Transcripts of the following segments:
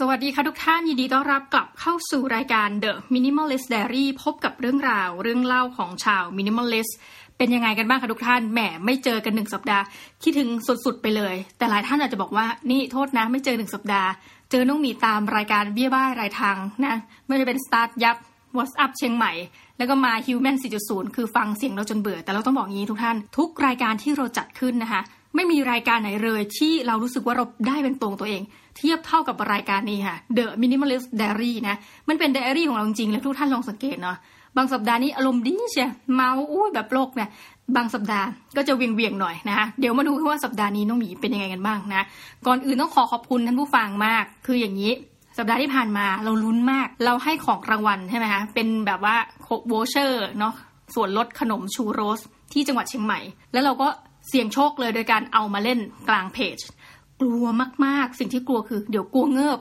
สวัสดีค่ะทุกท่านยินดีต้อนรับกลับเข้าสู่รายการ The Minimalist Diary พบกับเรื่องราวเรื่องเล่าของชาว Minimalist เป็นยังไงกันบ้างคะทุกท่านแหมไม่เจอกันหนึ่งสัปดาห์คิดถึงสุดๆไปเลย แต่หลายท่านอาจจะบอกว่านี่โทษนะไม่เจอหนึ่งสัปดาห์ เจอน้องมีตามรายการเบี้ยบ้ายรายทางนะไม่ว่าจะเป็นสตาร์ทยับ WhatsApp เชียงใหม่ แล้วก็มา Human 4.0 คือฟังเสียงเราจนเบื่อ แต่เราต้องบอกงี้ทุกท่าน ทุกรายการที่เราจัดขึ้นนะคะ ไม่มีรายการไหนเลยที่เรารู้สึกว่าเราได้เป็นตัวตัวเอง เทียบเท่ากับรายการนี้ค่ะ The Minimalist Diary นะ มันเป็นไดอารี่ของเราจริงๆแล้วทุกท่านลองสังเกตเนาะบางสัปดาห์นี้อารมณ์ดีเชียเมาอุ้ยแบบโลกเนี่ยบางสัปดาห์ก็จะเหวี่ยงเหวี่ยงๆหน่อยนะคะเดี๋ยวมาดูว่าสัปดาห์นี้น้องหมีเป็นยังไงกันบ้างนะ ก่อนอื่นต้องขอขอบคุณท่านผู้ฟังมาก คืออย่างนี้สัปดาห์ที่ผ่านมาเราลุ้นมาก เราให้ของรางวัลใช่ไหมคะเป็นแบบว่าโค voucher เนาะส่วนลดขนมชูโรสที่จังหวัดเชียงใหม่ แล้วเราก็ เสี่ยงโชคเลยโดยการเอามาเล่นกลางเพจ กลัวมากๆ สิ่งที่กลัวคือ เดี๋ยวกลัวเงิบ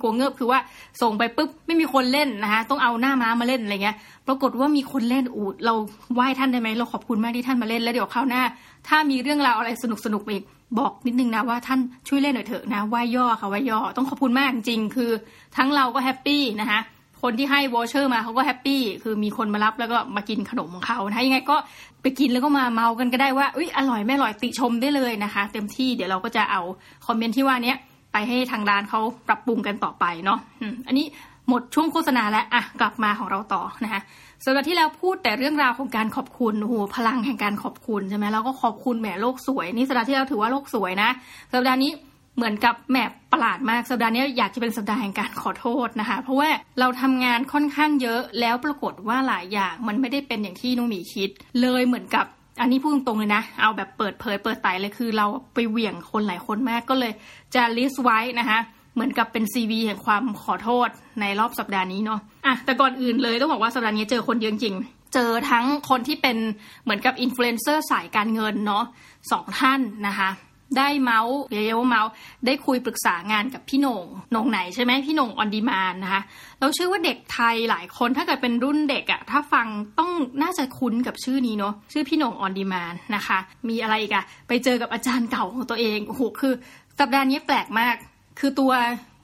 กลัวเงิบคือว่าส่งไปปุ๊บไม่มีคนเล่นนะคะต้องเอาหน้าม้ามาเล่นอะไรเงี้ย ปรากฏว่ามีคนเล่นอูด เราไหว้ท่านได้ไหมเราขอบคุณมากที่ท่านมาเล่นแล้วเดี๋ยวคราวหน้า ถ้ามีเรื่องราวอะไรสนุกสนุกๆอีกบอกนิดนึงนะว่าท่านช่วยเล่นหน่อยเถอะนะไหว้ย่อค่ะไหว้ย่อต้องขอบคุณมากจริงๆคือ ทั้งเราก็ happy นะคะ คนที่ให้ voucher มาเขาก็ happy คือมีคนมารับแล้วก็มากินขนมของเขานะคะยังไงก็ไปกินแล้วก็มาเมาท์กันก็ได้ว่าอุ้ยอร่อยไม่อร่อยติชมได้เลยนะคะ เต็มที่เดี๋ยวเราก็จะเอา comment ที่ว่านี้ไปให้ทางร้านเขาปรับปรุงกันต่อไปเนาะอันนี้หมดช่วงโฆษณาแล้วอะกลับมาของเราต่อนะคะสัปดาห์ที่แล้วพูดแต่เรื่องราวของการขอบคุณโอ้โหพลังแห่งการขอบคุณใช่ไหมแล้วก็ขอบคุณแหมโลกสวย นี่สัปดาห์ที่แล้วถือว่าโลกสวยนะสัปดาห์นี้ เหมือนกับแหมประหลาดมากสัปดาห์นี้อยากจะเป็นสัปดาห์แห่งการขอโทษนะคะ เพราะว่าเราทำงานค่อนข้างเยอะแล้วปรากฏว่าหลายอย่างมันไม่ได้เป็นอย่างที่น้องหมีคิด เลยเหมือนกับอันนี้พูดตรงๆเลยนะ เอาแบบเปิดเผยเปิดไตเลยคือเราไปเหวี่ยงคนหลายคนมากก็เลยจะ list ไว้นะคะเหมือนกับเป็น CV แห่งความขอโทษในรอบสัปดาห์นี้เนาะอะแต่ก่อนอื่นเลยต้องบอกว่าสัปดาห์นี้เจอคนเยอะจริงเจอทั้งคนที่เป็นเหมือนกับอินฟลูเอนเซอร์สายการเงินเนาะสองท่านนะคะ ได้เมาส์เรียว่าเมาส์ได้คุยปรึกษางานกับพี่หนงหนงไหนใช่ไหมพี่หนงออนดีมานนะคะเราเชื่อว่าเด็กไทยหลายคนถ้าเกิดเป็นรุ่นเด็กอะถ้าฟังต้องน่าจะคุ้นกับชื่อนี้เนาะชื่อพี่หนงออนดีมานนะคะ มีอะไรอีกอะไปเจอกับอาจารย์เก่าของตัวเองโอ้โหคือ สัปดาห์นี้แปลกมาก คือตัว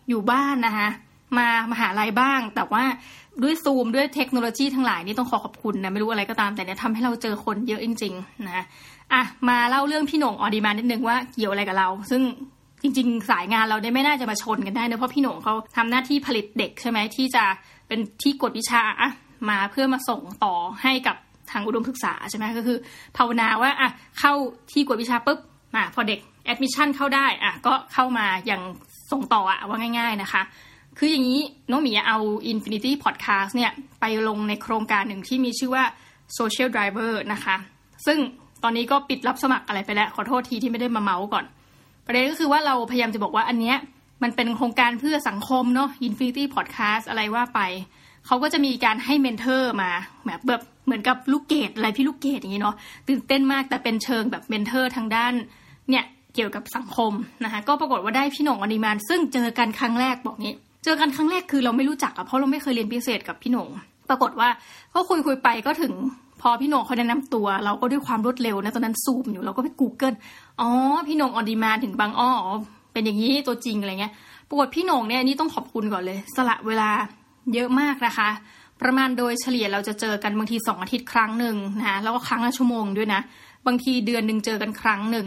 อยู่บ้านนะคะ มามหาลัยบ้าง แต่ว่าด้วยซูมด้วยเทคโนโลยีทั้งหลายนี่ต้องขอขอบคุณนะ ไม่รู้อะไรก็ตามแต่เนี่ยทำให้เราเจอคนเยอะจริง ๆ นะอะมาเล่าเรื่องพี่โหน่ง OnDemand นิดนึงว่าเกี่ยวอะไรกับเรา ซึ่งจริง ๆ สายงานเราเนี่ยไม่น่าจะมาชนกันได้เนะเพราะพี่โหน่งเขาทำหน้าที่ผลิตเด็กใช่ไหมที่จะเป็นที่กวดวิชาอะมาเพื่อมาส่งต่อให้กับทางอุดมศึกษาใช่ไหมก็คือภาวนาว่าอะเข้าที่กวดวิชาปุ๊บอะพอเด็กแอดมิชชั่นเข้าได้อะก็เข้ามาอย่างส่งต่ออะว่าง่าย ๆนะคะ คืออย่างนี้น้องหมีเอา Infinity Podcast เนี่ยไปลงในโครงการหนึ่งที่มีชื่อว่า Social Driver นะคะ ซึ่งตอนนี้ก็ปิดรับสมัครอะไรไปแล้ว ขอโทษทีที่ไม่ได้มาเมาส์ก่อน ประเด็นก็คือว่าเราพยายามจะบอกว่าอันเนี้ยมันเป็นโครงการเพื่อสังคมเนาะ Infinity Podcast อะไรว่าไป เขาก็จะมีการให้ mentor มาแบบแบบเหมือนกับลูกเกดอะไรพี่ลูกเกดอย่างนี้เนาะตื่นเต้นมากแต่เป็นเชิงแบบ mentor ทางด้านเนี่ยเกี่ยวกับสังคมนะคะก็ปรากฏว่าได้พี่โหน่ง OnDemand ซึ่งเจอกันครั้งแรกบอกงี้ เจอกันครั้งแรกคือเราไม่รู้จักอะเพราะเราไม่เคยเรียนพิเศษกับพี่โหน่งปรากฏว่าก็คุยคุยไปก็ถึงพอพี่หนงเขาแนะนำตัว เราก็ด้วยความรวดเร็วนะตอนนั้นซูมอยู่เราก็ไป Google อ๋อพี่หนงออนดีมานถึงบางอ้อเป็นอย่างนี้ตัวจริงอะไรเงี้ยปรากฏพี่หนงเนี่ยนี่ต้องขอบคุณก่อนเลย สละเวลาเยอะมากนะคะ ประมาณโดยเฉลี่ยเราจะเจอกันบางทีสองอาทิตย์ครั้งหนึ่งนะแล้วก็ครั้งละชั่วโมงด้วยนะ บางทีเดือนหนึ่งเจอกันครั้งหนึ่ง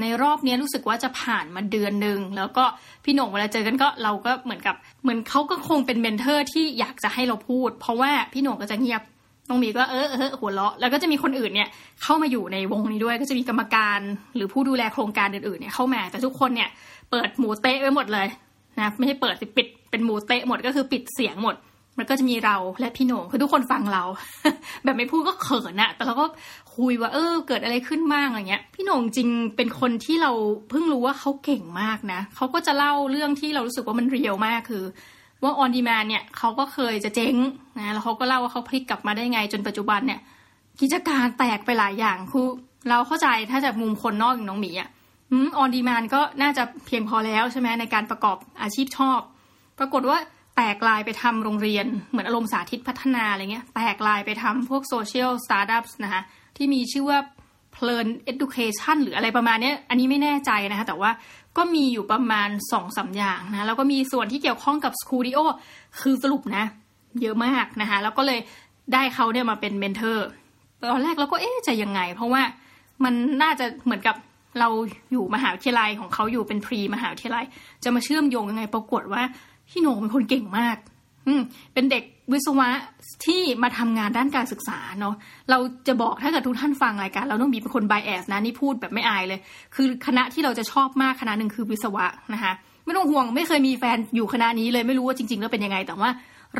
ในรอบนี้รู้สึกว่าจะผ่านมาเดือนหนึ่งแล้วก็พี่หน่งเวลาเจอกันก็เราก็เหมือนกับ เหมือนเขาก็คงเป็น mentor ที่อยากจะให้เราพูด เพราะว่าพี่โหน่งก็จะเงียบน้องหมีก็เออเออหัวเราะแล้วก็จะมีคนอื่นเนี่ยเข้ามาอยู่ในวงนี้ด้วย ก็จะมีกรรมการหรือผู้ดูแลโครงการอื่นๆเนี่ยเข้ามาแต่ทุกคนเนี่ยเปิดหมูเตะไว้หมดเลยนะไม่ใช่เปิดสิปิดเป็นหมูเตะหมดก็คือปิดเสียงหมด มันก็จะมีเราและพี่โหน่งคือทุกคนฟังเรา แบบไม่พูดก็เขินอะแต่เราก็คุยว่าเออ เกิดอะไรขึ้นบ้างอะไรเงี้ย พี่โหน่งจริงเป็นคนที่เราเพิ่งรู้ว่าเขาเก่งมากนะเขาก็จะเล่าเรื่องที่เรารู้สึกว่ามัน real มากคือ ว่า OnDemand เนี่ยเขาก็เคยจะเจ๊งนะแล้วเขาก็เล่าว่าเขาพลิกกลับมาได้ไงจนปัจจุบันเนี่ย กิจการแตกไปหลายอย่างคือเราเข้าใจถ้าจากมุมคนนอกอย่างน้องหมีอะ OnDemand ก็น่าจะเพียงพอแล้วใช่ไหมในการประกอบอาชีพชอบ ปรากฏว่า แตกลายไปทำโรงเรียน เหมือนอารมณ์สาธิตพัฒนาอะไรเงี้ย แตกลายไปทำพวก social startup นะคะที่มีชื่อว่าเพลิน education หรืออะไรประมาณนี้อันนี้ไม่แน่ใจนะคะ แต่ว่าก็มีอยู่ประมาณสองสามอย่างนะ แล้วก็มีส่วนที่เกี่ยวข้องกับ Studio คือสรุปนะ เยอะมากนะคะ แล้วก็เลยได้เขาเนี่ยมาเป็น mentor ตอนแรกเราก็เอ๊ะจะยังไง เพราะว่ามันน่าจะเหมือนกับเราอยู่มหาวิทยาลัยของเขาอยู่เป็น pre มหาวิทยาลัย จะมาเชื่อมโยงยังไง ปรากฏว่า พี่โหน่งเป็นคนเก่งมาก อืเป็นเด็กวิศวะที่มาทำงานด้านการศึกษาเนาะเราจะบอกถ้าเกิดทุกท่านฟังรายการ เราต้องมีเป็นคนไบแอสนะนี่พูดแบบไม่อายเลย คือคณะที่เราจะชอบมากคณะหนึ่งคือวิศวะนะคะไม่ต้องห่วงไม่เคยมีแฟนอยู่คณะนี้เลยไม่รู้ว่าจริงๆแล้วเป็นยังไง แต่ว่า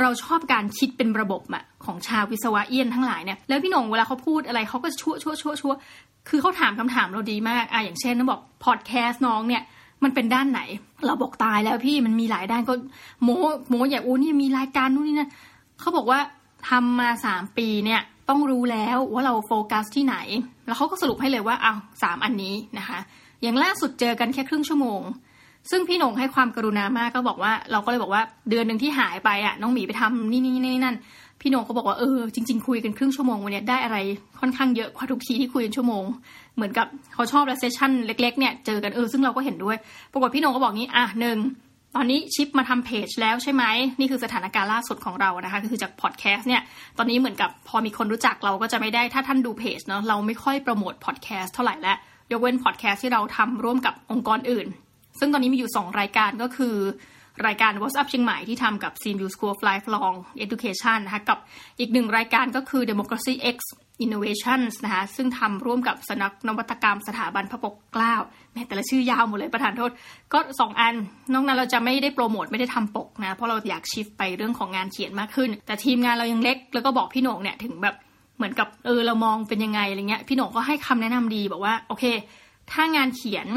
เราชอบการคิดเป็นระบบอะของชาววิศวะเอี้ยนทั้งหลายเนี่ยแล้วพี่หนงเวลาเขาพูดอะไรเขาก็ชั่วชั่วชั่วชั่วคือเขาถามคำถามเราดีมากอะอย่างเช่นเขาบอกพอดแคสต์น้องเนี่ย มันเป็นด้านไหน เราบอกตายแล้วพี่มันมีหลายด้านก็โมโมอย่าอู้นี่มีรายการนู่นนี่นะเขาบอกว่าทำมาสามปีเนี่ยต้องรู้แล้วว่าเราโฟกัสที่ไหน แล้วเขาก็สรุปให้เลยว่าเอาสามอันนี้นะคะ อย่างล่าสุดเจอกันแค่ครึ่งชั่วโมง ซึ่งพี่หนงให้ความกรุณามากก็บอกว่า เราก็เลยบอกว่าเดือนหนึ่งที่หายไปอะน้องหมีไปทำนี่นี่นี่นั่น พี่โนงก็บอกว่าเออจริง ๆ คุยกันครึ่งชั่วโมงวันนี้ได้อะไรค่อนข้างเยอะกว่าทุกทีที่คุยกันชั่วโมง เหมือนกับเขาชอบแล้ว session เล็ก ๆ เนี่ยเจอกันเออซึ่งเราก็เห็นด้วย ปรากฏพี่โหน่งก็บอกงี้อะหนึ่งตอนนี้ shift มาทำเพจแล้วใช่ไหมนี่คือสถานการณ์ล่าสุดของเรานะคะคือจากพอดแคสต์เนี่ยตอนนี้เหมือนกับพอมีคนรู้จักเราก็จะไม่ได้ถ้าท่านดูเพจเนาะเราไม่ค่อยโปรโมทพอดแคสต์เท่าไหร่แล้วยกเว้นพอดแคสต์ที่เราทำร่วมกับองค์กรอื่น ซึ่งตอนนี้มีอยู่ 2 รายการก็คือ รายการ What's Up เชียงใหม่ที่ทำกับ CMU School of Lifelong Education นะคะกับอีกหนึ่งรายการก็คือ Democracy X Innovations นะคะซึ่งทำร่วมกับสนักนวัตกรรมสถาบันพระปกเกล้าแม้แต่ละชื่อยาวหมดเลยประธานโทษ ก็สองอัน นอกนั้นเราจะไม่ได้โปรโมท ไม่ได้ทำปกนะ เพราะเราอยากชิฟไปเรื่องของงานเขียนมากขึ้น แต่ทีมงานเรายังเล็ก แล้วก็บอกพี่หนงเนี่ยถึงแบบเหมือนกับเออเรามองเป็นยังไงอะไรเงี้ยพี่หนงก็ให้คำแนะนำดีบอกว่าโอเค ถ้างานเขียน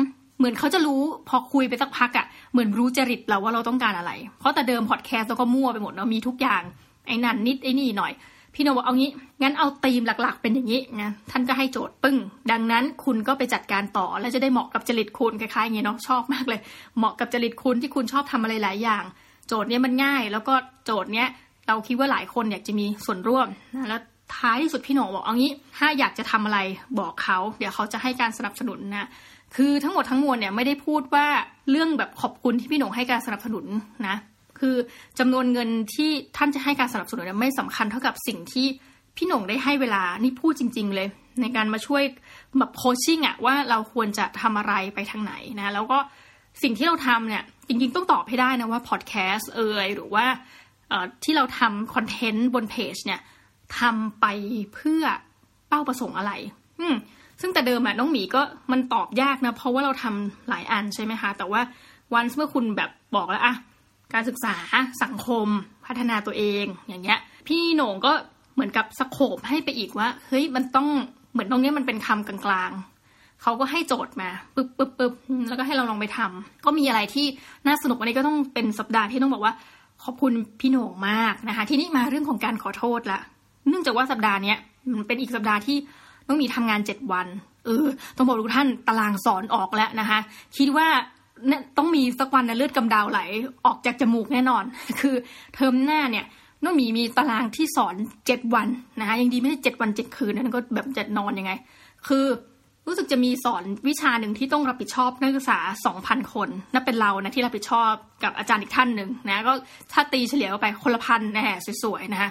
เหมือนเขาจะรู้พอคุยไปสักพักอะ่ะเหมือนรู้จริตเราว่าเราต้องการอะไร เพราะแต่เดิมพอดแคสต์เราก็มั่วไปหมดเนาะมีทุกอย่างไอ้นั่นนิดไอ้นี่หน่อย พี่โนบอกเอางี้ งั้นเอาธีมหลักๆ เป็นอย่างนี้นะท่านก็ให้โจทย์ปึ้ง ดังนั้นคุณก็ไปจัดการต่อ แล้วจะได้เหมาะกับจริตคุณคล้ายๆเงี้ยเนาะชอบมากเลย เหมาะกับจริตคุณที่คุณชอบทำอะไรหลายอย่าง โจทย์เนี้ยมันง่าย แล้วก็โจทย์เนี้ยเราคิดว่าหลายคนอยากจะมีส่วนร่วมนะแล้วท้ายที่สุดพี่โหนบอกเอางี้ ถ้าอยากจะทำอะไรบอกเขา เดี๋ยวเขาจะให้การสนับสนุนนะ คือทั้งหมดทั้งมวลเนี่ยไม่ได้พูดว่าเรื่องแบบขอบคุณที่พี่หนงให้การสนับสนุนนะ คือจำนวนเงินที่ท่านจะให้การสนับสนุนไม่สำคัญเท่ากับสิ่งที่พี่หนงได้ให้เวลานี่พูดจริง ๆ เลย ในการมาช่วยแบบโคชชิ่งอะว่าเราควรจะทำอะไรไปทางไหนนะ แล้วก็สิ่งที่เราทำเนี่ย จริง ๆ ต้องตอบให้ได้นะว่าพอดแคสต์เอ่ยหรือว่าที่เราทำคอนเทนต์บนเพจเนี่ยทำไปเพื่อเป้าประสงค์อะไร อืม ซึ่งแต่เดิมอะน้องหมีก็มันตอบยากนะเพราะว่าเราทำหลายอันใช่ไหมคะ แต่ว่าวันเมื่อคุณแบบบอกแล้วอะการศึกษาสังคมพัฒนาตัวเองอย่างเงี้ย พี่โหน่งก็เหมือนกับสโคบให้ไปอีกว่าเฮ้ยมันต้องเหมือนตรงนี้มันเป็นคำกลางๆเขาก็ให้โจทย์มาปึ๊บปึ๊บปึ๊บแล้วก็ให้เราลองไปทำก็มีอะไรที่น่าสนุกวันนี้ก็ต้องเป็นสัปดาห์ที่ต้องบอกว่าขอบคุณพี่โหน่งมากนะคะ ทีนี้มาเรื่องของการขอโทษละเนื่องจากว่าสัปดาห์เนี้ยมันเป็นอีกสัปดาห์ที่ ต้องมีทำงานเจ็ดวัน เออ ต้องบอกทุกท่านตารางสอนออกแล้วนะคะ คิดว่าเนี่ยต้องมีสักวันนะเลือดกำดาวไหล ออกจากจมูกแน่นอน คือเทอมหน้าเนี่ยน้องมีมีตารางที่สอนเจ็ดวันนะคะยังดีไม่ใช่เจ็ดวันเจ็ดคืนนั่นก็แบบจะนอนยังไง คือรู้สึกจะมีสอนวิชาหนึ่งที่ต้องรับผิดชอบนักศึกษาสองพันคนนั่นเป็นเรานะที่รับผิดชอบกับอาจารย์อีกท่านหนึ่งนะก็ถ้าตีเฉลี่ยไปคนละพันนะฮะสวยๆนะคะ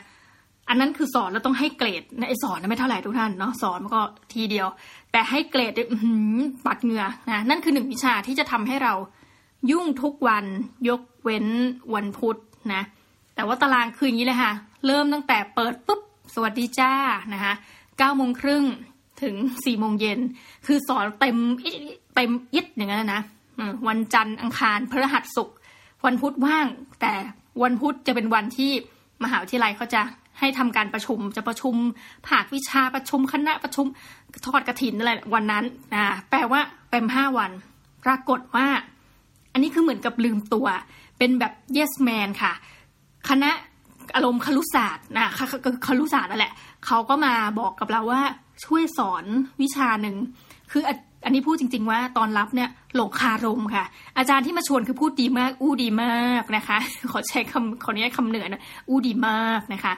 อันนั้นคือสอนแล้วต้องให้เกรดนะไอสอนนะไม่เท่าไหร่ทุกท่านเนาะสอนมันก็ทีเดียว แต่ให้เกรดปัดเหงื่อนะนั่นคือหนึ่งวิชาที่จะทำให้เรายุ่งทุกวันยกเว้นวันพุธนะแต่ว่าตารางคืออย่างนี้เลยค่ะ เริ่มตั้งแต่เปิดปุ๊บสวัสดีจ้านะคะเก้าโมงครึ่งถึงสี่โมงเย็นคือสอนเต็มเต็มยิดอย่างนั้นนะวันจันทร์อังคารพฤหัสศุกร์วันพุธว่าง แต่วันพุธจะเป็นวันที่มหาวิทยาลัยเขาจะ ให้ทำการประชุมจะประชุมภาควิชาประชุมคณะประชุมทอดกระถินอะไรวันนั้นนะแปลว่าเต็มห้าวัน ปรากฏว่า อันนี้คือเหมือนกับลืมตัว เป็นแบบ yes man ค่ะ คณะอารมณ์คลุศาสตร์นะคลุศาสตร์นั่นแหละเขาก็มาบอกกับเราว่าช่วยสอนวิชาหนึ่งคือ อันนี้พูดจริง ๆ ว่าตอนรับเนี่ยหลงคารมค่ะ อาจารย์ที่มาชวนคือพูดดีมาก อู้ดีมากนะคะ ขอใช้คำขออนุญาตคำเหนือนะอู้ดีมากนะคะ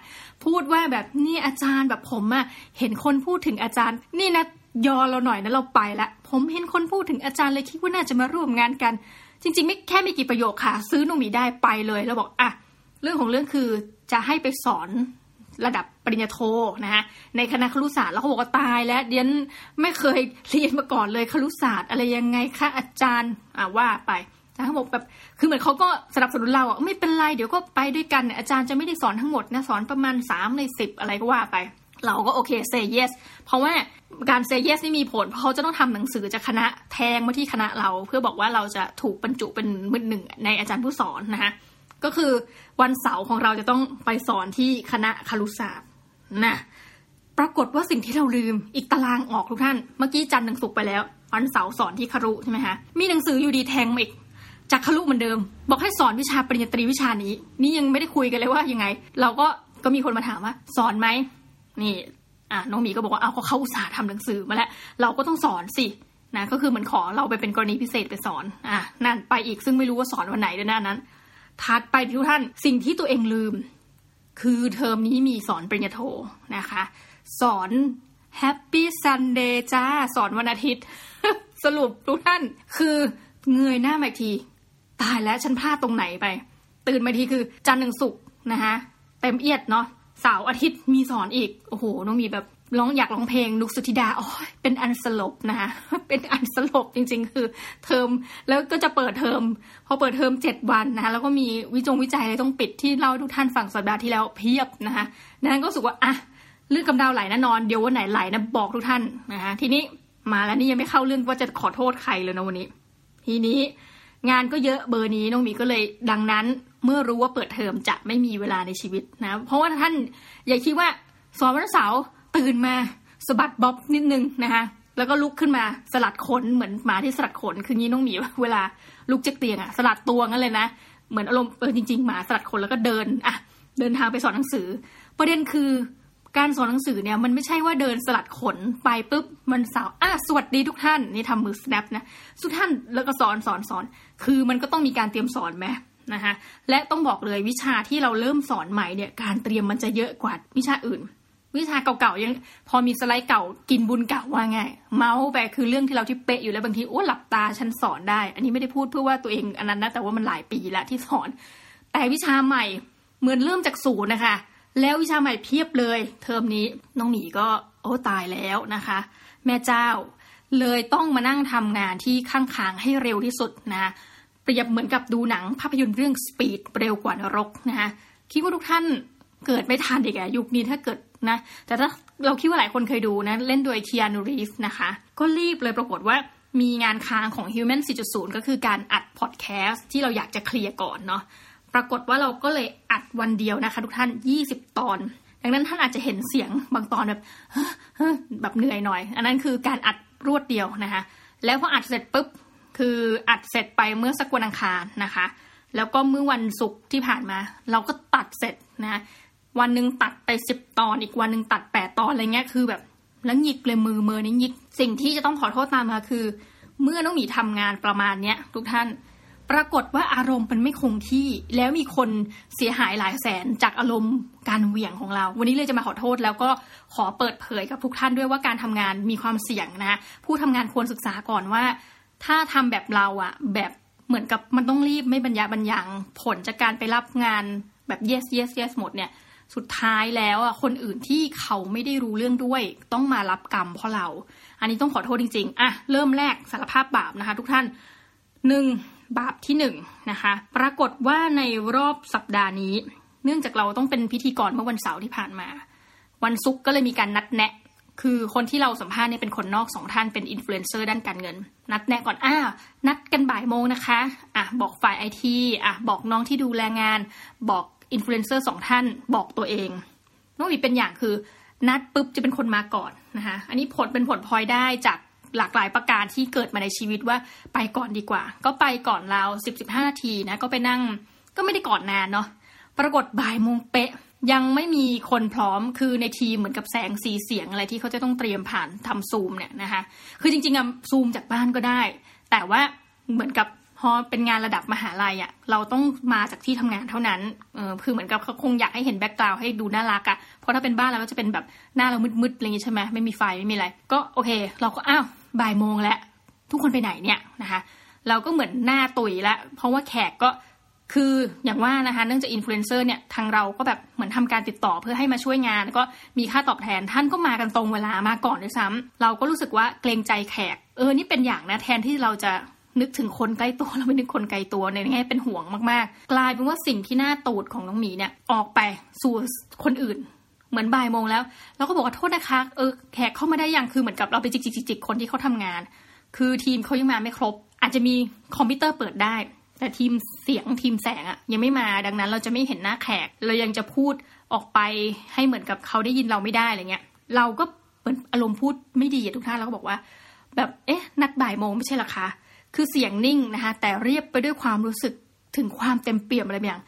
พูดว่าแบบนี่อาจารย์แบบผมอะเห็นคนพูดถึงอาจารย์ นี่นะยอเราหน่อยนะเราไปละ ผมเห็นคนพูดถึงอาจารย์เลยคิดว่าน่าจะมาร่วมงานกัน จริง ๆ ไม่แค่ไม่กี่ประโยคค่ะ ซื้อนุ่มีได้ไปเลย แล้วบอกอะเรื่องของเรื่องคือจะให้ไปสอน ระดับปริญญาโทนะฮะในคณะครุศาสตร์แล้วเขาบอกว่าตายแล้วเดียนไม่เคยเรียนมาก่อนเลยครุศาสตร์ อะไรยังไงคะอาจารย์อ่าว่าไปอาจารย์เขาบอกแบบคือเหมือนเขาก็สนับสนุนเราอะไม่เป็นไรเดี๋ยวก็ไปด้วยกันอาจารย์จะไม่ได้สอนทั้งหมดนะสอนประมาณสามในสิบอะไรก็ว่าไป เราก็โอเคเซเยสเพราะว่าการเซเยสนี่มีผล เพราะเขาจะต้องทำหนังสือจากคณะแทงมาที่คณะเรา เพื่อบอกว่าเราจะถูกบรรจุเป็นมือหนึ่งในอาจารย์ผู้สอนนะคะ ก็คือวันเสาร์ของเราจะต้องไปสอนที่คณะคารุศาสตร์นะปรากฏว่าสิ่งที่เราลืมอีกตารางออกทุกท่าน เมื่อกี้จันทร์ถึงศุกไปแล้ว วันเสาร์สอนที่คารุใช่ไหมคะมีหนังสืออยู่ดีแทงมาอีกจากคารุเหมือนเดิม บอกให้สอนวิชาปริญญาตรีวิชานี้ นี่ยังไม่ได้คุยกันเลยว่ายังไง เราก็ก็มีคนมาถามว่า สอนไหมนี่อะน้องหมีก็บอกว่าเอาเขาเขาอุตส่าห์ทำหนังสือมาแล้ว เราก็ต้องสอนสินะก็คือเหมือนขอเราไปเป็นกรณีพิเศษไปสอนอะนั่นไปอีกซึ่งไม่รู้ว่าสอนวันไหนด้วยนะนั้น ถัดไปทุกท่านสิ่งที่ตัวเองลืม คือเทอมนี้มีสอนปริญญาโทนะคะ สอน Happy Sunday จ้า สอนวันอาทิตย์ สรุปทุกท่านคือเงยหน้ามาอีกที ตายแล้วฉันพลาดตรงไหนไป ตื่นมาทีคือจันทร์ถึงศุกร์นะคะเต็มเอียดเนาะเสาร์อาทิตย์มีสอนอีก โอ้โห น้องมีแบบ ร้องอยากร้องเพลงนุกสุธิดาอ๋อเป็นอันสลบนะคะเป็นอันสลบจริง ๆ คือเทอมแล้วก็จะเปิดเทอมพอเปิดเทอมเจ็ดวันนะคะแล้วก็มีวิจงวิจัยอะไรต้องปิดที่เล่าทุกท่านฟังสัปดาห์ที่แล้วเพียบนะคะนั้นก็รู้สึกว่าอะเรื่องกำดาวไหลแน่นอนเดี๋ยววันไหนไหลนะบอกทุกท่านนะคะทีนี้มาแล้วนี่ยังไม่เข้าเรื่องว่าจะขอโทษใครเลยนะวันนี้ ทีนี้งานก็เยอะเบอร์นี้น้องมีก็เลยดังนั้นเมื่อรู้ว่าเปิดเทอมจะไม่มีเวลาในชีวิตนะเพราะว่าท่านอย่าคิดว่าสอนวันเสาร์ ตื่นมาสะบัดบ๊อบนิดนึงนะคะแล้วก็ลุกขึ้นมาสลัดขนเหมือนหมาที่สลัดขนคืองี้น้องหมีเวลาลุกจากเตียงอะสลัดตัวงั้นเลยนะเหมือนอารมณ์เออจริงๆหมาสลัดขนแล้วก็เดินอะเดินทางไปสอนหนังสือ ประเด็นคือการสอนหนังสือเนี่ยมันไม่ใช่ว่าเดินสลัดขนไปปุ๊บมันสาวอะสวัสดีทุกท่านนี่ทำมือ snap นะทุกท่านแล้วก็สอนสอนสอน คือมันก็ต้องมีการเตรียมสอนไหมนะคะและต้องบอกเลยวิชาที่เราเริ่มสอนใหม่เนี่ยการเตรียมมันจะเยอะกว่าวิชาอื่น วิชาเก่าๆยัง พอมีสไลด์เก่ากินบุญเก่าว่าไง เมาส์ไปคือเรื่องที่เราที่เป๊ะอยู่แล้วบางทีโอ้หลับตาฉันสอนได้ อันนี้ไม่ได้พูดเพื่อว่าตัวเองอันนั้นนะแต่ว่ามันหลายปีแล้วที่สอน แต่วิชาใหม่เหมือนเริ่มจากศูนย์นะคะ แล้ววิชาใหม่เพียบเลย เทอมนี้น้องหมีก็โอ้ตายแล้วนะคะ แม่เจ้า เลยต้องมานั่งทำงานที่ข้างค้างให้เร็วที่สุดนะเปรียบเหมือนกับดูหนังภาพยนตร์เรื่องสปีดเร็วกว่านรกนะคะคิดว่าทุกท่านเกิดไม่ทันอีกอะยุคนี้ถ้าเกิด นะ แต่ถ้าเราคิดว่าหลายคนเคยดูนะ เล่นโดยเคีอานูรีฟนะคะ ก็รีบเลยปรากฏว่ามีงานค้างของ Human 4.0 ก็คือการอัดพอดแคสต์ที่เราอยากจะเคลียร์ก่อนเนาะปรากฏว่าเราก็เลยอัดวันเดียวนะคะ ทุกท่าน 20 ตอน ดังนั้นท่านอาจจะเห็นเสียงบางตอนแบบแบบเหนื่อยหน่อย อันนั้นคือการอัดรวดเดียวนะคะ แล้วพออัดเสร็จปุ๊บคืออัดเสร็จไปเมื่อสักวันอังคารนะคะ แล้วก็เมื่อวันศุกร์ที่ผ่านมา เราก็ตัดเสร็จนะ วันหนึ่งตัดไปสิบตอนอีกวันหนึ่งตัดแปดตอนอะไรเงี้ยคือแบบแล้วหยิกเลยมือมือนี่หยิกสิ่งที่จะต้องขอโทษตามมาคือ เมื่อน้องหมีทำงานประมาณเนี้ยทุกท่านปรากฏว่าอารมณ์มันไม่คงที่ แล้วมีคนเสียหายหลายแสนจากอารมณ์การเหวี่ยงของเรา วันนี้เลยจะมาขอโทษแล้วก็ขอเปิดเผยกับทุกท่านด้วยว่าการทำงานมีความเสี่ยงนะผู้ทำงานควรศึกษาก่อนว่า ถ้าทำแบบเราอะแบบเหมือนกับมันต้องรีบไม่บรรยาบรรยังผลจากการไปรับงานแบบ yes yes yes หมดเนี่ย สุดท้ายแล้วอะคนอื่นที่เขาไม่ได้รู้เรื่องด้วย ต้องมารับกรรมเพราะเรา อันนี้ต้องขอโทษจริง ๆ อะ เริ่มแรกสารภาพบาปนะคะ ทุกท่านหนึ่งบาปที่หนึ่งนะคะ ปรากฏว่าในรอบสัปดาห์นี้ เนื่องจากเราต้องเป็นพิธีกรเมื่อวันเสาร์ที่ผ่านมา วันศุกร์ก็เลยมีการนัดแนะ คือคนที่เราสัมภาษณ์เนี่ยเป็นคนนอกสองท่านเป็นอินฟลูเอนเซอร์ด้านการเงิน นัดแนะก่อนอ้านัดกันบ่ายโมงนะคะ อะบอกฝ่ายไอทีอะบอกน้องที่ดูแลงาน บอก อินฟลูเอนเซอร์สองท่านบอกตัวเองน้องหลีเป็นอย่างคือนัดปุ๊บจะเป็นคนมาก่อนนะคะอันนี้ผลเป็นผลพลอยได้จากหลากหลายประการที่เกิดมาในชีวิตว่าไปก่อนดีกว่า ก็ไปก่อนเราสิบสิบห้านาทีนะก็ไปนั่งก็ไม่ได้ก่อนนานเนาะปรากฏบ่ายโมงเป๊ะยังไม่มีคนพร้อมคือในทีมเหมือนกับแสงสีเสียงอะไรที่เขาจะต้องเตรียมผ่านทำซูมเนี่ยนะคะคือจริงๆอะซูมจากบ้านก็ได้ แต่ว่าเหมือนกับ พอเป็นงานระดับมหาลัยอะ่ะเราต้องมาจากที่ทำงานเท่านั้นเออคือเหมือนกับเขาคงอยากให้เห็น background ให้ดูน่ารักอะ่ะเพราะถ้าเป็นบ้านเราก็จะเป็นแบบหน้าเรามืดๆอะไรอย่างงี้ใช่ไหมไม่มีไฟไม่มีอะไร ก็โอเค เราก็อ้าวบ่ายโมงแล้ว ทุกคนไปไหนเนี่ยนะคะ เราก็เหมือนหน้าตุยแล้วเพราะว่าแขกก็คืออย่างว่านะคะเนื่องจากอินฟลูเอนเซอร์เนี่ยทางเราก็แบบเหมือนทำการติดต่อเพื่อให้มาช่วยงานแล้วก็มีค่าตอบแทนท่านก็มากันตรงเวลามาก่อนด้วยซ้ำเราก็รู้สึกว่าเกรงใจแขก เออนี่เป็นอย่างนะแทนที่เราจะ นึกถึงคนใกล้ตัวเราไม่นึกคนไกลตัวในแง่เป็นห่วงมากๆ กลายเป็นว่าสิ่งที่น่าตูดของน้องหมีเนี่ยออกไปสู่คนอื่น เหมือนบ่ายโมงแล้วเราก็บอกว่าโทษนะคะเออแขกเข้ามาได้ยังคือเหมือนกับเราไปจิกๆๆคนที่เขาทำงาน คือทีมเขายังมาไม่ครบ อาจจะมีคอมพิวเตอร์เปิดได้ แต่ทีมเสียงทีมแสงอะยังไม่มาดังนั้นเราจะไม่เห็นหน้าแขกเรายังจะพูดออกไปให้เหมือนกับเขาได้ยินเราไม่ได้อะไรเงี้ยเราก็เหมือนอารมณ์พูดไม่ดีทุกท่านเราก็บอกว่า แบบเอ๊ะนัดบ่ายโมงไม่ใช่หรอคะ คือเสียงนิ่งนะคะแต่เรียบไปด้วยความรู้สึกถึงความเต็มเปี่ยมอะไรอย่าง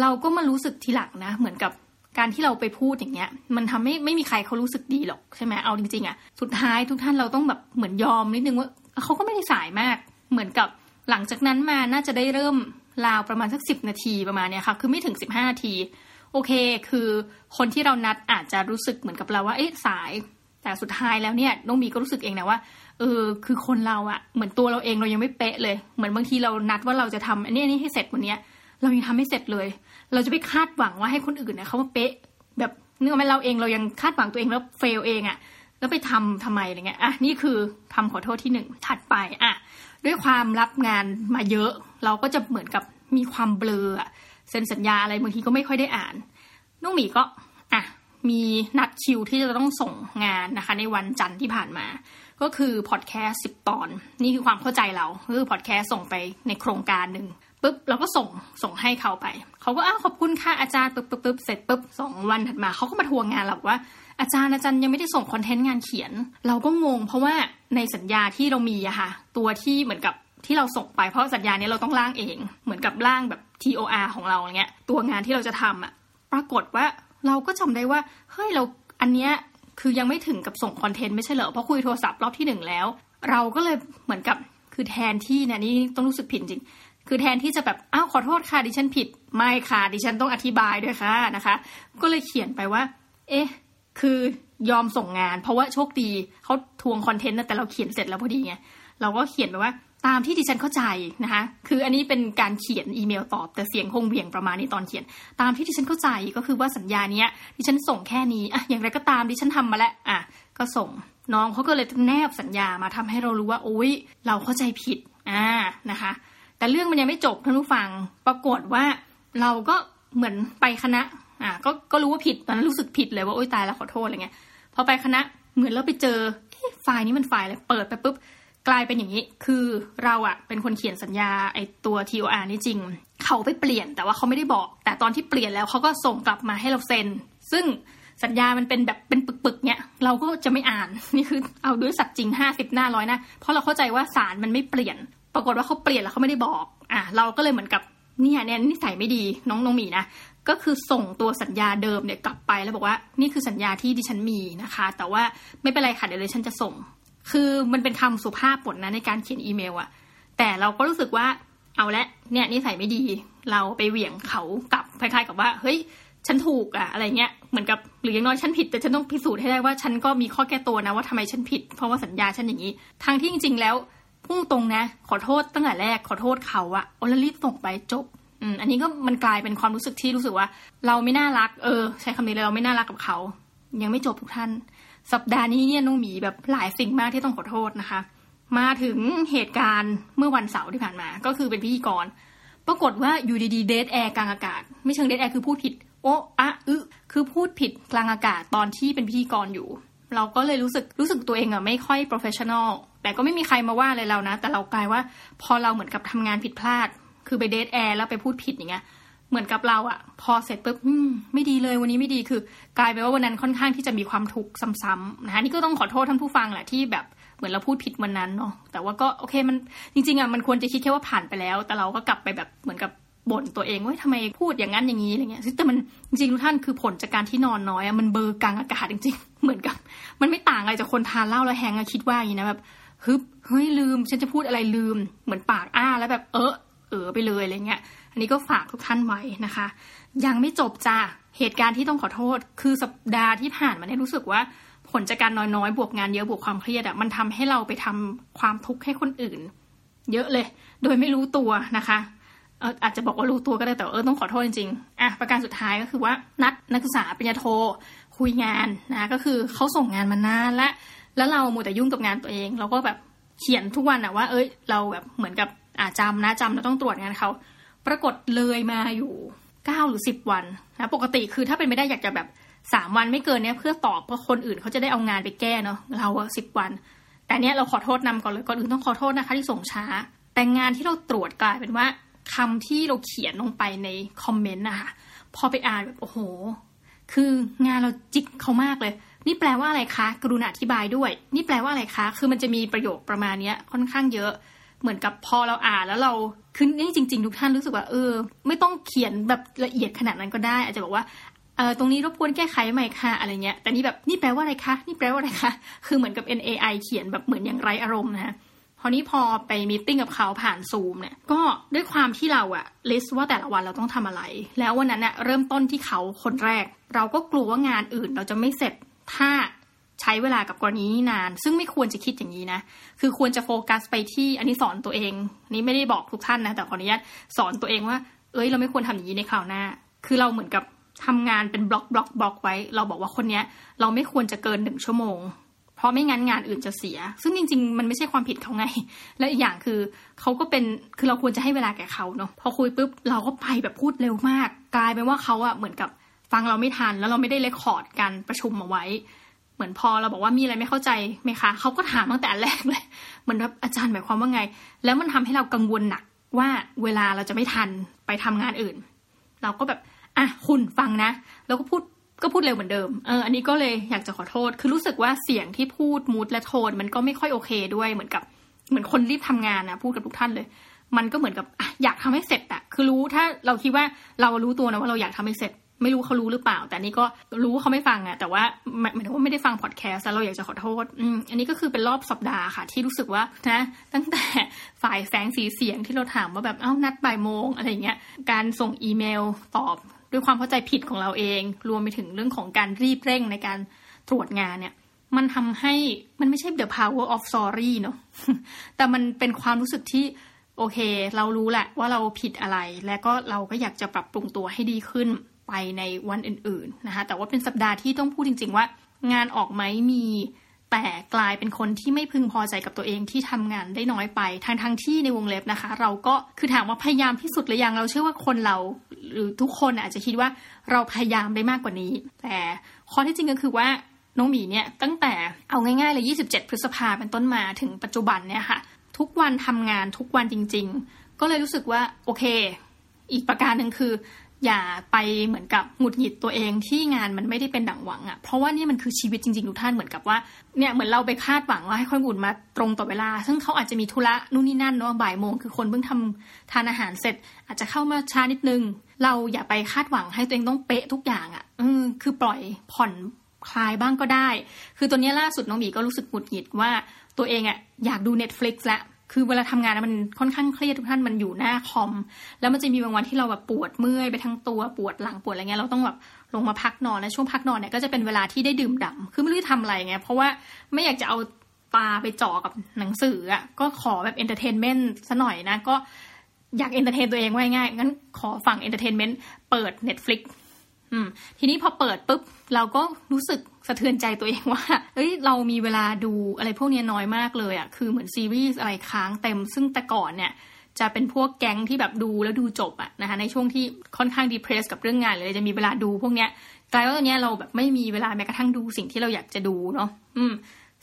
เราก็มารู้สึกทีหลังนะ เหมือนกับการที่เราไปพูดอย่างเงี้ย มันทำให้ไม่มีใครเขารู้สึกดีหรอกใช่ไหมเอาจริงๆอะสุดท้ายทุกท่านเราต้องแบบเหมือนยอมนิดนึงว่าเขาก็ไม่ได้สายมาก เหมือนกับหลังจากนั้นมาน่าจะได้เริ่มราวประมาณสักสิบนาทีประมาณเนี้ยค่ะ คือไม่ถึงสิบห้านาที โอเค คือคนที่เรานัดอาจจะรู้สึกเหมือนกับเราว่า เอ๊ะสาย แต่สุดท้ายแล้วเนี่ยน้องมีก็รู้สึกเองนะว่าเออคือคนเราอะเหมือนตัวเราเองเรายังไม่เป๊ะเลย เหมือนบางทีเรานัดว่าเราจะทำอันนี้อันนี้ให้เสร็จวันนี้เรายังทำไม่เสร็จเลย เราจะไปคาดหวังว่าให้คนอื่นเนี่ยเขาาเป๊ะ แบบเนื่องไหมเราเองเรายังคาดหวังตัวเองแล้วเฟลเองอะแล้วไปทำทำไมอะไรเงี้ยอะนี่คือคำขอโทษที่หนึ่งถัดไปอะด้วยความรับงานมาเยอะ เราก็จะเหมือนกับมีความเบลอเซ็นสัญญาอะไรบางทีก็ไม่ค่อยได้อ่านนุ่งหมีก็อะ มีนัดคิวที่จะต้องส่งงานนะคะ ในวันจันทร์ที่ผ่านมา ก็คือพอดแคสต์สิบตอน นี่คือความเข้าใจเราคือพอดแคสต์ส่งไปในโครงการหนึ่งปุ๊บเราก็ส่งส่งให้เขาไป เขาก็อ้าวขอบคุณค่ะอาจารย์ปุ๊บปุ๊บปุ๊บเสร็จปุ๊บสองวันถัดมาเขาก็มาทวงงานเราว่า อาจารย์อาจารย์ยังไม่ได้ส่งคอนเทนต์งานเขียน เราก็งงเพราะว่าในสัญญาที่เรามีอะค่ะตัวที่เหมือนกับที่เราส่งไปเพราะสัญญานี้เราต้องร่างเอง เหมือนกับร่างแบบ TOR ของเราเงี้ยตัวงานที่เราจะทำอะปรากฏว่า เราก็จำได้ว่าเฮ้ยเราอันเนี้ยคือยังไม่ถึงกับส่งคอนเทนต์ไม่ใช่เหรอเพราะคุยโทรศัพท์รอบที่หนึ่งแล้ว เราก็เลยเหมือนกับคือแทนที่เนี่ยนี่ต้องรู้สึกผิดจริง คือแทนที่จะแบบอ้าวขอโทษค่ะดิฉันผิด ไม่ค่ะดิฉันต้องอธิบายด้วยค่ะนะคะ ก็เลยเขียนไปว่า เอ๊ะ คือยอมส่งงาน เพราะว่าโชคดีเขาทวงคอนเทนต์นะแต่เราเขียนเสร็จแล้วพอดีไงเราก็เขียนไปว่า ตามที่ดิฉันเข้าใจนะคะ คืออันนี้เป็นการเขียนอีเมลตอบ แต่เสียงคงเบี่ยงประมาณนี้ตอนเขียน ตามที่ดิฉันเข้าใจก็คือว่าสัญญาเนี้ยดิฉันส่งแค่นี้อะอย่างไรก็ตามดิฉันทำมาแล้วอะก็ส่งน้องเขาก็เลยแนบสัญญามาทำให้เรารู้ว่าโอ๊ยเราเข้าใจผิดอ่านะคะ แต่เรื่องมันยังไม่จบท่านผู้ฟังปรากฏว่าเราก็เหมือนไปคณะอ่าก็ก็รู้ว่าผิดตอนนั้นรู้สึกผิดเลยว่าโอ๊ยตายแล้วขอโทษอะไรเงี้ยพอไปคณะเหมือนเราไปเจอไฟล์นี้มันไฟล์อะไรเปิดไปปุ๊บ กลายเป็นอย่างนี้ คือเราอะเป็นคนเขียนสัญญาไอตัว TOR นี่จริง เขาไปเปลี่ยนแต่ว่าเขาไม่ได้บอก แต่ตอนที่เปลี่ยนแล้วเขาก็ส่งกลับมาให้เราเซ็น ซึ่งสัญญามันเป็นแบบเป็นปึกๆ เนี้ยเราก็จะไม่อ่าน นี่คือเอาด้วยสัตว์จริงห้าสิบหน้าร้อยนะเพราะเราเข้าใจว่าสารมันไม่เปลี่ยน ปรากฏว่าเขาเปลี่ยนแล้วเขาไม่ได้บอก อะเราก็เลยเหมือนกับเนี่ยเนี่ยนิสัยไม่ดีน้องน้องหมีนะก็คือส่งตัวสัญญาเดิมเนี่ยกลับไปแล้วบอกว่า นี่คือสัญญาที่ดิฉันมีนะคะ แต่ว่าไม่เป็นไรค่ะเดี๋ยวดิฉันจะส่ง คือมันเป็นคำสุภาพบทนะในการเขียนอีเมลอะแต่เราก็รู้สึกว่าเอาละเนี่ยนิสัยไม่ดี เราไปเหวี่ยงเขากลับคล้ายๆกับว่า เฮ้ย ฉันถูกอะอะไรเงี้ยเหมือนกับหรืออย่างน้อยฉันผิดแต่ฉันต้องพิสูจน์ให้ได้ว่าฉันก็มีข้อแก้ตัวนะว่าทำไมฉันผิด เพราะว่าสัญญาฉันอย่างนี้ทางที่จริง ๆ แล้วพุ่งตรงนะ ขอโทษตั้งแต่แรกขอโทษเขาอะโอลรีบส่งไปจบอืมอันนี้ก็มันกลายเป็นความรู้สึกที่รู้สึกว่า เราไม่น่ารัก เออ ใช้คำนี้เลยเราไม่น่ารักกับเขา ยังไม่จบทุกท่าน สัปดาห์นี้เนี่ยน้องหมีแบบหลายสิ่งมากที่ต้องขอโทษนะคะ มาถึงเหตุการณ์เมื่อวันเสาร์ที่ผ่านมา ก็คือเป็นพิธีกร ปรากฏว่าอยู่ดีๆ dead air กลางอากาศ ไม่เชิง dead air คือพูดผิด โอ้อะอึคือพูดผิดกลางอากาศตอนที่เป็นพิธีกรอยู่ เราก็เลยรู้สึกรู้สึกตัวเองอะไม่ค่อย professionalแต่ก็ไม่มีใครมาว่าอะไรเรานะ แต่เรากลายว่าพอเราเหมือนกับทำงานผิดพลาด คือไปเดทแอร์แล้วไปพูดผิดอย่างเงี้ย เหมือนกับเราอะพอเสร็จปุ๊บไม่ดีเลยวันนี้ไม่ดีคือ กลายไปว่าวันนั้นค่อนข้างที่จะมีความทุกข์ซ้ำๆนะคะนี่ก็ต้องขอโทษท่านผู้ฟังแหละที่แบบเหมือนเราพูดผิดวันนั้นเนาะแต่ว่าก็โอเคมันจริงๆอะมันควรจะคิดแค่ว่าผ่านไปแล้ว แต่เราก็กลับไปแบบเหมือนกับบ่นตัวเองว่าทำไมพูดอย่างนั้นอย่างนี้อะไรเงี้ยแต่มันจริงๆทุกท่านคือผลจากการที่นอนน้อยอะมันเบอร์กลางอากาศจริง ๆ เหมือนกับ มันไม่ต่างอะไรจากคนทานเหล้าแล้วแหงอะคิดว่าอย่างนี้นะแบบฮึบเฮ้ยลืม ฉันจะพูดอะไรลืม เหมือนปากอ้าแล้วแบบเออเออไปเลยอะไรเงี้ย อันนี้ก็ฝากทุกท่านไว้นะคะ ยังไม่จบจ้าเหตุการณ์ที่ต้องขอโทษ คือสัปดาห์ที่ผ่านมาเนี่ยรู้สึกว่าผลจากการน้อยๆ บวกงานเยอะบวกความเครียดอะมันทำให้เราไปทำความทุกข์ให้คนอื่น เยอะเลย โดยไม่รู้ตัวนะคะเอออาจจะบอกว่ารู้ตัวก็ได้แต่เออต้องขอโทษจริงๆอะประการสุดท้ายก็คือว่านัดนักศึกษาปริญญาโทคุยงานนะก็คือเขาส่งงานมานานและแล้วเราหมดแต่ยุ่งกับงานตัวเอง เราก็แบบเขียนทุกวันอะว่า เอ้ยเราแบบเหมือนกับอาจำนะจำเราต้องตรวจงานเขา ปรากฏเลยมาอยู่เก้าหรือสิบวันนะปกติคือถ้าเป็นไม่ได้อยากจะแบบสามวันไม่เกินเนี้ยเพื่อตอบเพราะคนอื่นเขาจะได้เอางานไปแก้เนาะเราสิบวัน แต่เนี้ยเราขอโทษนำก่อนเลยก่อนอื่นต้องขอโทษนะคะที่ส่งช้า แต่งานที่เราตรวจกลายเป็นว่าคำที่เราเขียนลงไปในคอมเมนต์นะคะพอไปอ่านแบบโอ้โห คืองานเราจิกเขามากเลย นี่แปลว่าอะไรคะ กรุณาอธิบายด้วย นี่แปลว่าอะไรคะ คือมันจะมีประโยคประมาณเนี้ยค่อนข้างเยอะ เหมือนกับพอเราอ่านแล้วเราคือนี่จริง ๆ ทุกท่านรู้สึกว่าเออ ไม่ต้องเขียนแบบละเอียดขนาดนั้นก็ได้ อาจจะบอกว่าเออตรงนี้รบกวนแก้ไขใหม่ค่ะอะไรเงี้ยแต่นี่แบบนี่แปลว่าอะไรคะนี่แปลว่าอะไรคะคือเหมือนกับ NAI เขียนแบบเหมือนอย่างไรอารมณ์นะพอนี้พอไป meeting กับเขาผ่านซูมเนี่ยก็ด้วยความที่เราอะ list ว่าแต่ละวันเราต้องทำอะไร แล้ววันนั้นเนี่ยเริ่มต้นที่เขาคนแรก เราก็กลัวว่างานอื่นเราจะไม่เสร็จถ้า ใช้เวลากับกรณีนี้นาน ซึ่งไม่ควรจะคิดอย่างนี้นะ คือควรจะโฟกัสไปที่อันนี้สอนตัวเอง นี่ไม่ได้บอกทุกท่านนะ แต่ขออนุญาตสอนตัวเองว่า เอ้ย เราไม่ควรทำอย่างนี้ในคราวหน้า คือเราเหมือนกับทำงานเป็น block block block ไว้ เราบอกว่าคนเนี้ย เราไม่ควรจะเกินหนึ่งชั่วโมง เพราะไม่งั้นงานอื่นจะเสีย ซึ่งจริง ๆ มันไม่ใช่ความผิดเขาไง และอีกอย่างคือเขาก็เป็น คือเราควรจะให้เวลาแก่เขาเนาะ พอคุยปุ๊บเราก็ไปแบบพูดเร็วมาก กลายเป็นว่าเขาอะเหมือนกับฟังเราไม่ทันแล้วเราไม่ได้เลคคอร์ดการประชุมมาไว้ เหมือนพอเราบอกว่ามีอะไรไม่เข้าใจไหมคะเขาก็ถามตั้งแต่แรกเลยเหมือนแบบอาจารย์หมายความว่าไง แล้วมันทำให้เรากังวลหนักว่าเวลาเราจะไม่ทันไปทำงานอื่น เราก็แบบอะคุณฟังนะ แล้วก็พูดก็พูดเร็วเหมือนเดิม เออ อันนี้ก็เลยอยากจะขอโทษ คือรู้สึกว่าเสียงที่พูดมูดและโทน มันก็ไม่ค่อยโอเคด้วยเหมือนกับ เหมือนคนรีบทำงานนะพูดกับทุกท่านเลย มันก็เหมือนกับออยากทำให้เสร็จอะคือรู้ถ้าเราคิดว่าเรารู้ตัวนะว่าเราอยากทำให้เสร็จ ไม่รู้เขารู้หรือเปล่า แต่นี่ก็รู้เขาไม่ฟังอะแต่ว่าหมายถึงว่าไม่ได้ฟังพอดแคสต์แล้วเราอยากจะขอโทษอืมอันนี้ก็คือเป็นรอบสัปดาห์ค่ะ ที่รู้สึกว่านะตั้งแต่ฝ่ายแสงสีเสียงที่เราถามว่าแบบเอ้านัดบ่ายโมงอะไรเงี้ยการส่งอีเมลตอบด้วยความเข้าใจผิดของเราเอง รวมไปถึงเรื่องของการรีบเร่งในการตรวจงานเนี่ย มันทำให้มันไม่ใช่ the power of sorry เนาะแต่มันเป็นความรู้สึกที่โอเค เรารู้แหละว่าเราผิดอะไร และก็เราก็อยากจะปรับปรุงตัวให้ดีขึ้น ไปในวันอื่นๆนะคะแต่ว่าเป็นสัปดาห์ที่ต้องพูดจริง ๆ ว่า งานออกไหมมีแต่กลายเป็นคนที่ไม่พึงพอใจกับตัวเองที่ทำงานได้น้อยไปทางทางที่ในวงเล็บนะคะ เราก็คือถามว่าพยายามที่สุดหรือยังเราเชื่อว่าคนเรา หรือทุกคนอาจจะคิดว่าเราพยายามได้มากกว่านี้ แต่ข้อที่จริงก็คือว่าน้องหมีเนี่ยตั้งแต่เอาง่ายๆเลย 27 พฤษภาเป็นต้นมาถึงปัจจุบันเนี่ยค่ะทุกวันทำงานทุกวันจริง ๆ ก็เลยรู้สึกว่าโอเค อีกประการหนึ่งคือ อย่าไปเหมือนกับหงุดหงิดตัวเองที่งานมันไม่ได้เป็นดั่งหวังอะ่ะเพราะว่านี่มันคือชีวิตจริงๆทุกท่านเหมือนกับว่าเนี่ยเหมือนเราไปคาดหวังว่าให้คนอื่นมาตรงต่อเวลา ซึ่งเขาอาจจะมีธุระนู่นนี่นั่นเนาะบ่ายโมงคือคนเพิ่งทำทานอาหารเสร็จ อาจจะเข้ามาช้านิดนึง เราอย่าไปคาดหวังให้ตัวเองต้องเป๊ะทุกอย่างอะ่ะอือคือปล่อยผ่อนคลายบ้างก็ได้ คือตัวนี้ล่าสุดน้องหมีก็รู้สึกหงุดหงิดว่าตัวเองอะ่ะอยากดู Netflix แล้ว คือเวลาทำงานมันค่อนข้างเครียดทุกท่านมันอยู่หน้าคอม แล้วมันจะมีบางวันที่เราแบบปวดเมื่อยไปทั้งตัวปวดหลังปวดอะไรเงี้ยเราต้องแบบลงมาพักนอนและช่วงพักนอนเนี่ยก็จะเป็นเวลาที่ได้ดื่มด่าคือไม่รู้จะทำอะไรเงี้ยเพราะว่าไม่อยากจะเอาตาไปจ่อกับหนังสืออะก็ขอแบบ entertainment ซะหน่อยนะก็อยาก entertain ตัวเองไว้ง่ายงั้นขอฝั่ง entertainment เปิด Netflix อืมทีนี้พอเปิดปุ๊บเราก็รู้สึกสะเทือนใจตัวเองว่าเฮ้ย เรามีเวลาดูอะไรพวกนี้น้อยมากเลยอะ่ะ คือเหมือนซีรีส์อะไรค้างเต็ม ซึ่งแต่ก่อนเนี่ย จะเป็นพวกแก๊งที่แบบดูแล้วดูจบอะนะคะ ในช่วงที่ค่อนข้าง depress กับเรื่องงานเลยจะมีเวลาดูพวกเนี้ย กลายว่าตอนนี้เราแบบไม่มีเวลาแม้กระทั่งดูสิ่งที่เราอยากจะดูเนาะ อืม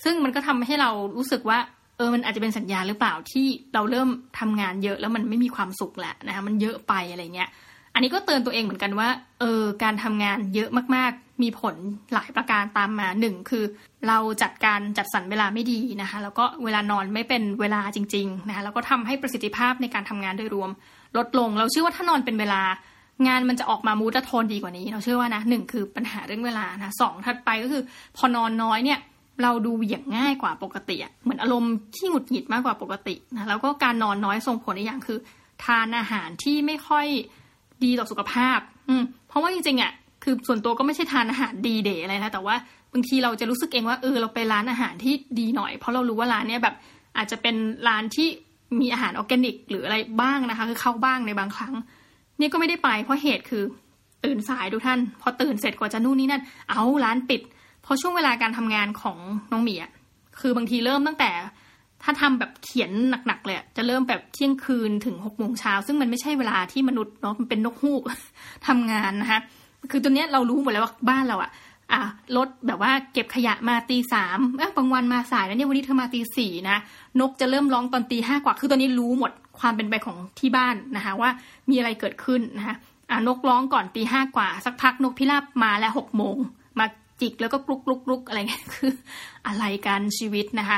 ซึ่งมันก็ทำให้เรารู้สึกว่า เออ มันอาจจะเป็นสัญญาณหรือเปล่าที่เราเริ่มทำงานเยอะแล้วมันไม่มีความสุขแหละนะคะ มันเยอะไปอะไรเงี้ย อันนี้ก็เตือนตัวเองเหมือนกันว่า เออ การทำงานเยอะมากๆ มีผลหลายประการตามมาหนึ่งคือ เราจัดการจัดสรรเวลาไม่ดีนะคะ แล้วก็เวลานอนไม่เป็นเวลาจริง ๆ นะคะ แล้วก็ทำให้ประสิทธิภาพในการทำงานโดยรวม ลดลง เราเชื่อว่าถ้านอนเป็นเวลางานมันจะออกมามูดโทนดีกว่านี้ เราเชื่อว่านะหนึ่งคือปัญหาเรื่องเวลานะสองถัดไปก็คือ พอนอนน้อยเนี่ยเราดูเหวี่ยงง่ายกว่าปกติเหมือนอารมณ์ขี้หงุดหงิดมากกว่าปกตินะแล้วก็การนอนน้อยส่งผลอีกอย่างคือ ทานอาหารที่ไม่ค่อย ดีต่อสุขภาพ อืมเพราะว่าจริงๆอะคือส่วนตัวก็ไม่ใช่ทานอาหารดีเดย์อะไรนะแต่ว่าบางทีเราจะรู้สึกเองว่าเออเราไปร้านอาหารที่ดีหน่อย เพราะเรารู้ว่าร้านเนี้ยแบบอาจจะเป็นร้านที่มีอาหารออร์แกนิก หรืออะไรบ้างนะคะ คือเข้าบ้างในบางครั้งนี่ก็ไม่ได้ไปเพราะเหตุคือตื่นสายดูท่าน พอตื่นเสร็จกว่าจะนู่นนี่นั่น เอาร้านปิด เพราะช่วงเวลาการทำงานของน้องหมีอะคือบางทีเริ่มตั้งแต่ ถ้าทำแบบเขียนหนักๆเลยจะเริ่มแบบเที่ยงคืนถึงหกโมงเช้าซึ่งมันไม่ใช่เวลาที่มนุษย์เนาะมันเป็นนกฮูกทำงานนะคะคือตัวเนี้ยเรารู้หมดแล้วว่าบ้านเราอะอะรถแบบว่าเก็บขยะมาตีสามบางวันมาสายแล้วเนี่ยวันนี้เธอมาตีสี่นะนกจะเริ่มร้องตอนตีห้ากว่าคือตอนนี้รู้หมดความเป็นไปของที่บ้านนะคะว่ามีอะไรเกิดขึ้นนะคะอ่านกร้องก่อนตีห้ากว่า สักพักนกพิราบมาแล้วหกโมงมาจิกแล้วก็กลุกกลุกกลุกอะไรเงี้ยคืออะไรกันชีวิตนะคะ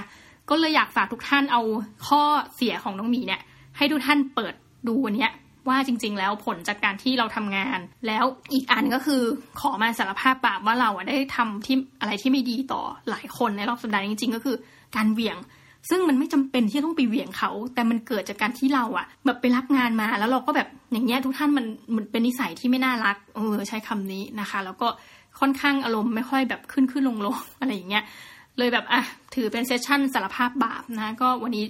ก็เลยอยากฝากทุกท่านเอาข้อเสียของน้องหมีเนี่ย ให้ทุกท่านเปิดดูวันนี้ว่าจริง ๆ แล้วผลจากการที่เราทำงาน แล้วอีกอันก็คือขอมาสารภาพบาปว่าเราได้ทำที่อะไรที่ไม่ดีต่อหลายคนในรอบสัปดาห์จริง ๆ ก็คือการเหวี่ยง ซึ่งมันไม่จำเป็นที่ต้องไปเหวี่ยงเขา แต่มันเกิดจากการที่เราอะแบบไปรับงานมาแล้วเราก็แบบอย่างเงี้ยทุกท่านมันมันเป็นนิสัยที่ไม่น่ารักเออใช้คำนี้นะคะ แล้วก็ค่อนข้างอารมณ์ไม่ค่อยแบบขึ้นขึ้นลงลงอะไรอย่างเงี้ย เลยแบบอะถือเป็นเซสชั่นสารภาพบาปนะก็วันนี้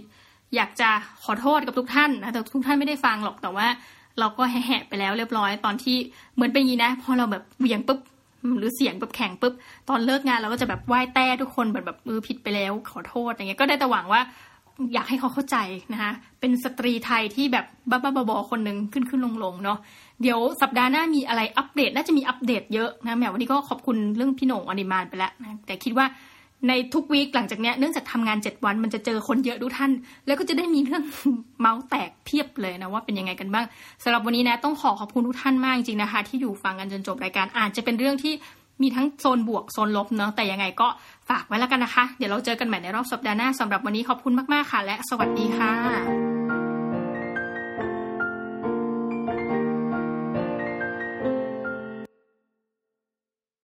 อยากจะขอโทษกับทุกท่านนะแต่ทุกท่านไม่ได้ฟังหรอกแต่ว่า เราก็แหะไปแล้วเรียบร้อยตอนที่เหมือนเป็นยีนะพอเราแบบเวียงปุ๊บหรือเสียงแบบแข็งปุ๊บตอนเลิกงานเราก็จะแบบไหว้แต่ทุกคนแบบแบบมือผิดไปแล้วขอโทษอย่างเงี้ยก็ได้แต่หวังว่าอยากให้เขาเข้าใจนะคะเป็นสตรีไทยที่แบบบ้าๆบอๆคนหนึ่งขึ้นขึ้นลงลงเนาะเดี๋ยวสัปดาห์หน้ามีอะไรอัปเดต น่าจะมีอัปเดตเยอะนะแหมวันนี้ก็ขอบคุณเรื่องพี่หน่งอนิมานไปแล้วนะแต่คิดว่า ในทุก week หลังจากนี้เนื่องจากทำงานเจ็ดวันมันจะเจอคนเยอะทุกท่าน แล้วก็จะได้มีเรื่องเมาท์แตกเพียบเลยนะว่าเป็นยังไงกันบ้างสำหรับวันนี้นะต้องขอขอบคุณทุกท่านมากจริงนะคะ ที่อยู่ฟังกันจนจบรายการอาจจะเป็นเรื่องที่มีทั้งโซนบวกโซนลบเนาะแต่ยังไงก็ฝากไว้แล้วกันนะคะ เดี๋ยวเราเจอกันใหม่ในรอบสัปดาห์หน้าสำหรับวันนี้ขอบคุณมากๆค่ะ และสวัสดีค่ะ